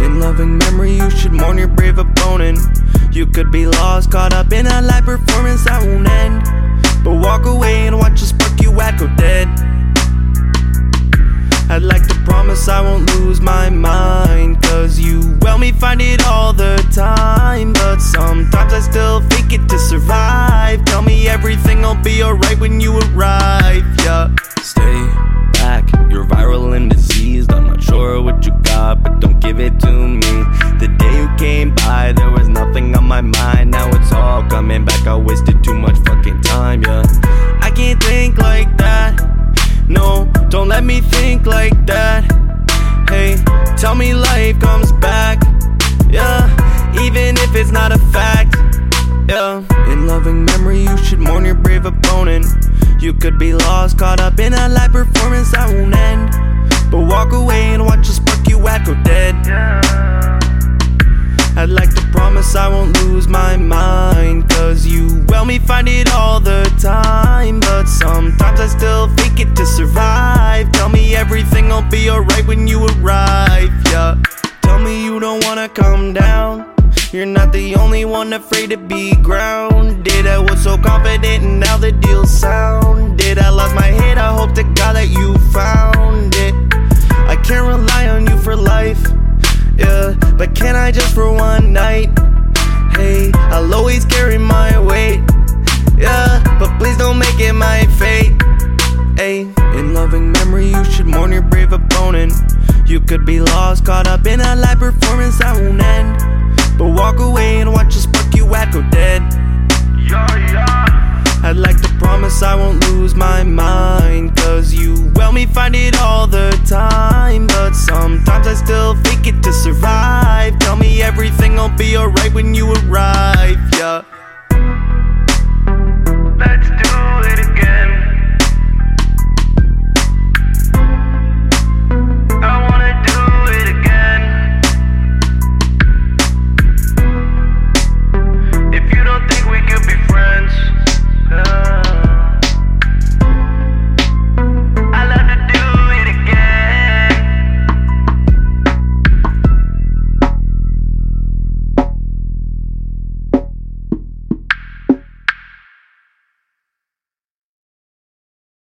In loving memory, you should mourn your brave opponent. You could be lost, caught up in a live performance that won't end. But walk away and watch the spark you go dead. I'd like to promise I won't lose my mind. Everything'll be alright when you arrive. Yeah. Stay back, you're viral and diseased. I'm not sure what you got, but don't give it to me. The day you came by, there was nothing on my mind. Now it's all coming back. I wasted too much fucking time, yeah. I can't think like that. No, don't let me think like that. Hey, tell me life comes back. Yeah, even if it's not a fact. Yeah, in loving memory, you should mourn your brave opponent. You could be lost, caught up in a live performance that won't end. But walk away and watch the spark you at go dead. Yeah. I'd like to promise I won't lose my mind. Cause you well me find it all the time. But sometimes I still fake it to survive. Tell me everything'll be alright when you arrive. Yeah. Tell me you don't wanna come down. You're not the only one afraid to be grounded. I was so confident and now the deal sounded. I lost my head, I hope to God that you found it. I can't rely on you for life, yeah. But can I just for one night? Hey, I'll always carry my weight, yeah. But please don't make it my fate. Hey, in loving memory, you should mourn your brave opponent. You could be lost, caught up in a live performance. But walk away and watch the spark you at go dead. I'd like to promise I won't lose my mind. Cause you well me find it all the time. But sometimes I still fake it to survive. Tell me everything'll be alright when you arrive.